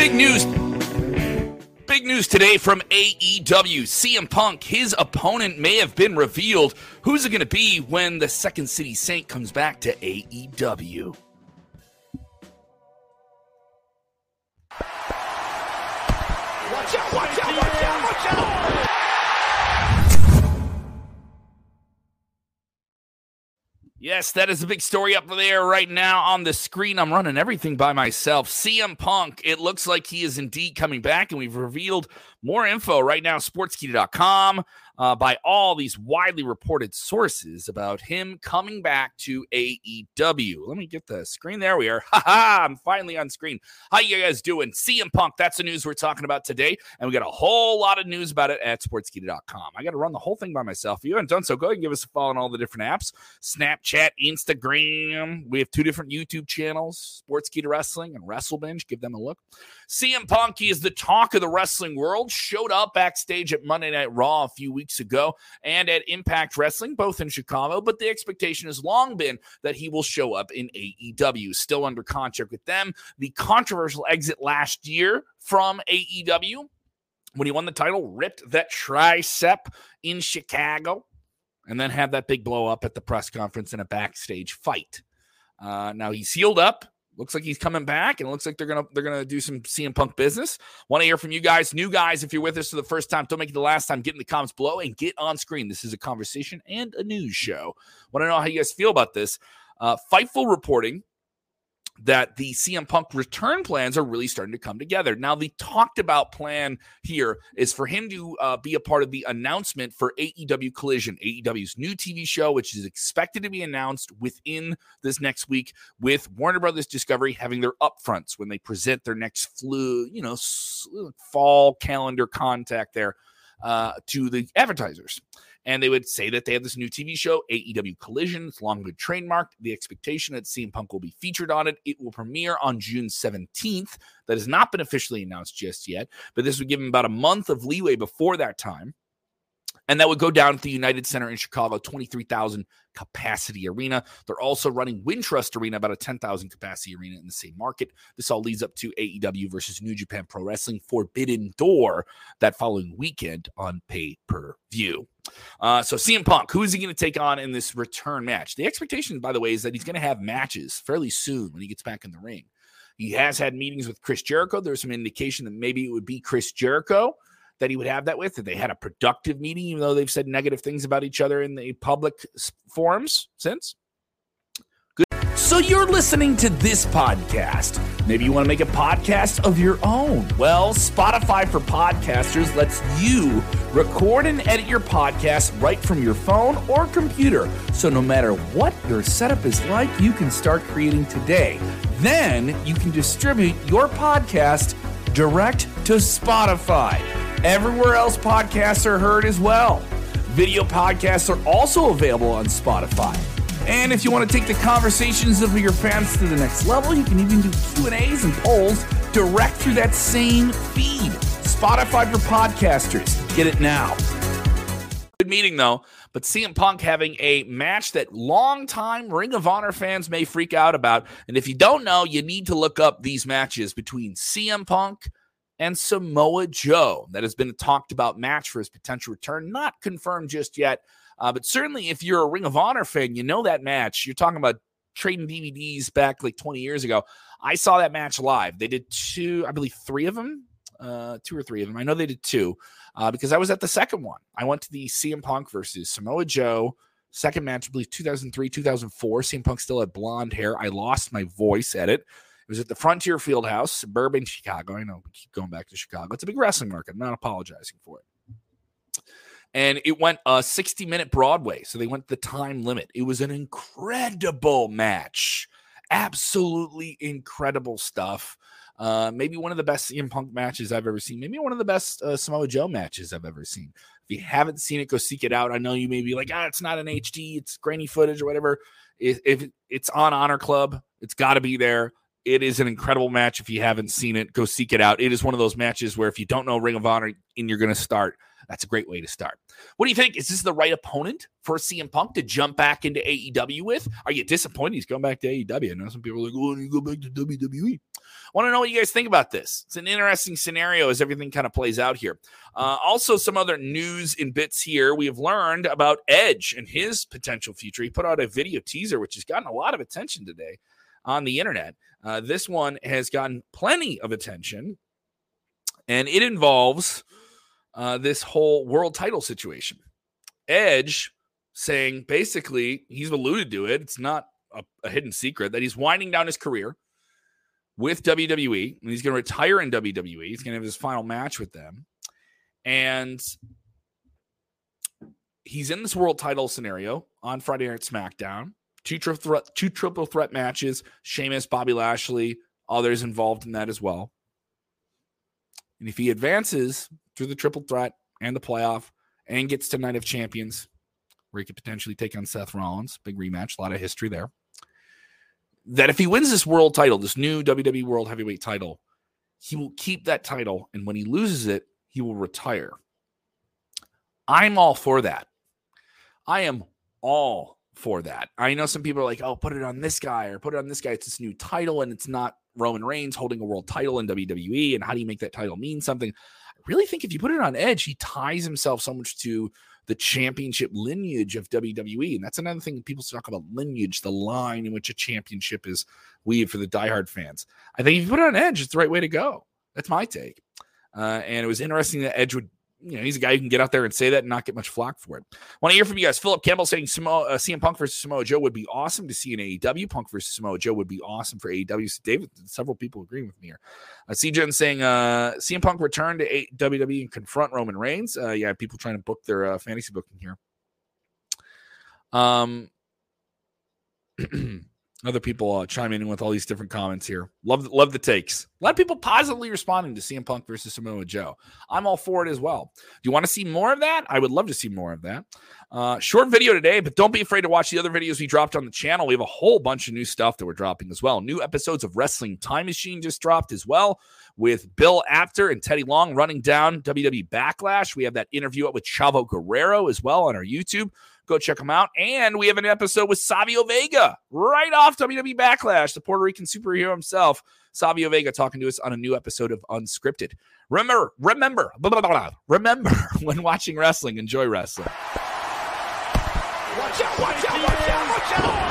Big news. Big news today from AEW. CM Punk, his opponent may have been revealed. Who's it going to be when the Second City Saint comes back to AEW? Watch out, watch out, watch out, watch out! Yes, that is a big story up there right now on the screen. I'm running everything by myself. CM Punk, it looks like he is indeed coming back, and we've revealed more info right now, sportskeeda.com, uh, by all these widely reported sources about him coming back to AEW. Let me get the screen. There we are. Ha ha! I'm finally on screen. How you guys doing? CM Punk, that's the news we're talking about today. And we got a whole lot of news about it at sportskeeda.com. I got to run the whole thing by myself. If you haven't done so, go ahead and give us a follow on all the different apps Snapchat, Instagram. We have two different YouTube channels Sportskeeda Wrestling and WrestleBinge. Give them a look. CM Punk, is the talk of the wrestling world, showed up backstage at Monday Night Raw a few weeks ago and at Impact Wrestling, both in Chicago. But the expectation has long been that he will show up in AEW, still under contract with them. The controversial exit last year from AEW when he won the title, ripped that tricep in Chicago, and then had that big blow up at the press conference in a backstage fight. Uh, now he's healed up. Looks like he's coming back, and it looks like they're gonna they're gonna do some CM Punk business. Want to hear from you guys, new guys. If you're with us for the first time, don't make it the last time. Get in the comments below and get on screen. This is a conversation and a news show. Want to know how you guys feel about this? Uh, Fightful reporting that the CM Punk return plans are really starting to come together. Now, the talked about plan here is for him to uh, be a part of the announcement for AEW Collision, AEW's new TV show, which is expected to be announced within this next week, with Warner Brothers Discovery having their upfronts when they present their next flu, you know, fall calendar contact there uh, to the advertisers and they would say that they have this new TV show, AEW Collision. It's long been trademarked. The expectation that CM Punk will be featured on it. It will premiere on June 17th. That has not been officially announced just yet, but this would give him about a month of leeway before that time. And that would go down at the United Center in Chicago, 23,000 capacity arena. They're also running Wintrust Arena, about a 10,000 capacity arena in the same market. This all leads up to AEW versus New Japan Pro Wrestling Forbidden Door that following weekend on pay per view. Uh, so CM Punk, who is he going to take on in this return match? The expectation, by the way, is that he's going to have matches fairly soon when he gets back in the ring. He has had meetings with Chris Jericho. There's some indication that maybe it would be Chris Jericho that he would have that with. That they had a productive meeting, even though they've said negative things about each other in the public forums since. Good. So you're listening to this podcast. Maybe you want to make a podcast of your own. Well, Spotify for Podcasters lets you record and edit your podcast right from your phone or computer. So no matter what your setup is like, you can start creating today. Then you can distribute your podcast direct to Spotify. Everywhere else podcasts are heard as well. Video podcasts are also available on Spotify. And if you want to take the conversations of your fans to the next level, you can even do Q&As and polls direct through that same feed. Spotify for podcasters. Get it now. Good meeting though, but CM Punk having a match that longtime Ring of Honor fans may freak out about. And if you don't know, you need to look up these matches between CM Punk and Samoa Joe. That has been a talked about match for his potential return, not confirmed just yet. Uh, but certainly, if you're a Ring of Honor fan, you know that match. You're talking about trading DVDs back like 20 years ago. I saw that match live. They did two, I believe, three of them, uh, two or three of them. I know they did two uh, because I was at the second one. I went to the CM Punk versus Samoa Joe second match, I believe 2003, 2004. CM Punk still had blonde hair. I lost my voice at it. Was at the Frontier Fieldhouse, suburban Chicago. I know we keep going back to Chicago. It's a big wrestling market. I'm not apologizing for it. And it went a 60 minute Broadway. So they went the time limit. It was an incredible match. Absolutely incredible stuff. Uh, maybe one of the best CM Punk matches I've ever seen. Maybe one of the best uh, Samoa Joe matches I've ever seen. If you haven't seen it, go seek it out. I know you may be like, ah, it's not an HD, it's grainy footage or whatever. If, if it's on Honor Club, it's got to be there It is an incredible match. If you haven't seen it, go seek it out. It is one of those matches where if you don't know Ring of Honor and you're going to start, that's a great way to start. What do you think? Is this the right opponent for CM Punk to jump back into AEW with? Are you disappointed he's going back to AEW? I know some people are like, oh, you go back to WWE. I want to know what you guys think about this. It's an interesting scenario as everything kind of plays out here. Uh, also, some other news in bits here. We have learned about Edge and his potential future. He put out a video teaser, which has gotten a lot of attention today on the internet. Uh, this one has gotten plenty of attention, and it involves uh, this whole world title situation. Edge saying basically, he's alluded to it. It's not a, a hidden secret that he's winding down his career with WWE, and he's going to retire in WWE. He's going to have his final match with them, and he's in this world title scenario on Friday Night SmackDown. Two, threat, two triple threat matches. Sheamus, Bobby Lashley, others involved in that as well. And if he advances through the triple threat and the playoff and gets to Night of Champions, where he could potentially take on Seth Rollins, big rematch, a lot of history there. That if he wins this world title, this new WWE World Heavyweight title, he will keep that title. And when he loses it, he will retire. I'm all for that. I am all for that. I know some people are like, oh, put it on this guy or put it on this guy. It's this new title and it's not Roman Reigns holding a world title in WWE. And how do you make that title mean something? I really think if you put it on Edge, he ties himself so much to the championship lineage of WWE. And that's another thing people talk about lineage, the line in which a championship is weaved for the diehard fans. I think if you put it on Edge, it's the right way to go. That's my take. Uh, and it was interesting that Edge would you know, he's a guy who can get out there and say that and not get much flack for it. Want to hear from you guys? Philip Campbell saying Samoa, uh, CM Punk versus Samoa Joe would be awesome to see in AEW. Punk versus Samoa Joe would be awesome for AEW. So David, several people agreeing with me here. Uh, CJ saying uh, CM Punk return to a- WWE and confront Roman Reigns. Uh, yeah, people trying to book their uh, fantasy booking here. Um. other people uh, chiming in with all these different comments here. Love, love the takes. A lot of people positively responding to CM Punk versus Samoa Joe. I'm all for it as well. Do you want to see more of that? I would love to see more of that. Uh, short video today, but don't be afraid to watch the other videos we dropped on the channel. We have a whole bunch of new stuff that we're dropping as well. New episodes of Wrestling Time Machine just dropped as well with Bill Apter and Teddy Long running down WWE Backlash. We have that interview up with Chavo Guerrero as well on our YouTube. Go check them out. And we have an episode with Savio Vega right off WWE Backlash, the Puerto Rican superhero himself. Savio Vega talking to us on a new episode of Unscripted. Remember, remember, blah, blah, blah, remember when watching wrestling, enjoy wrestling. Watch out, watch out, watch out, watch out.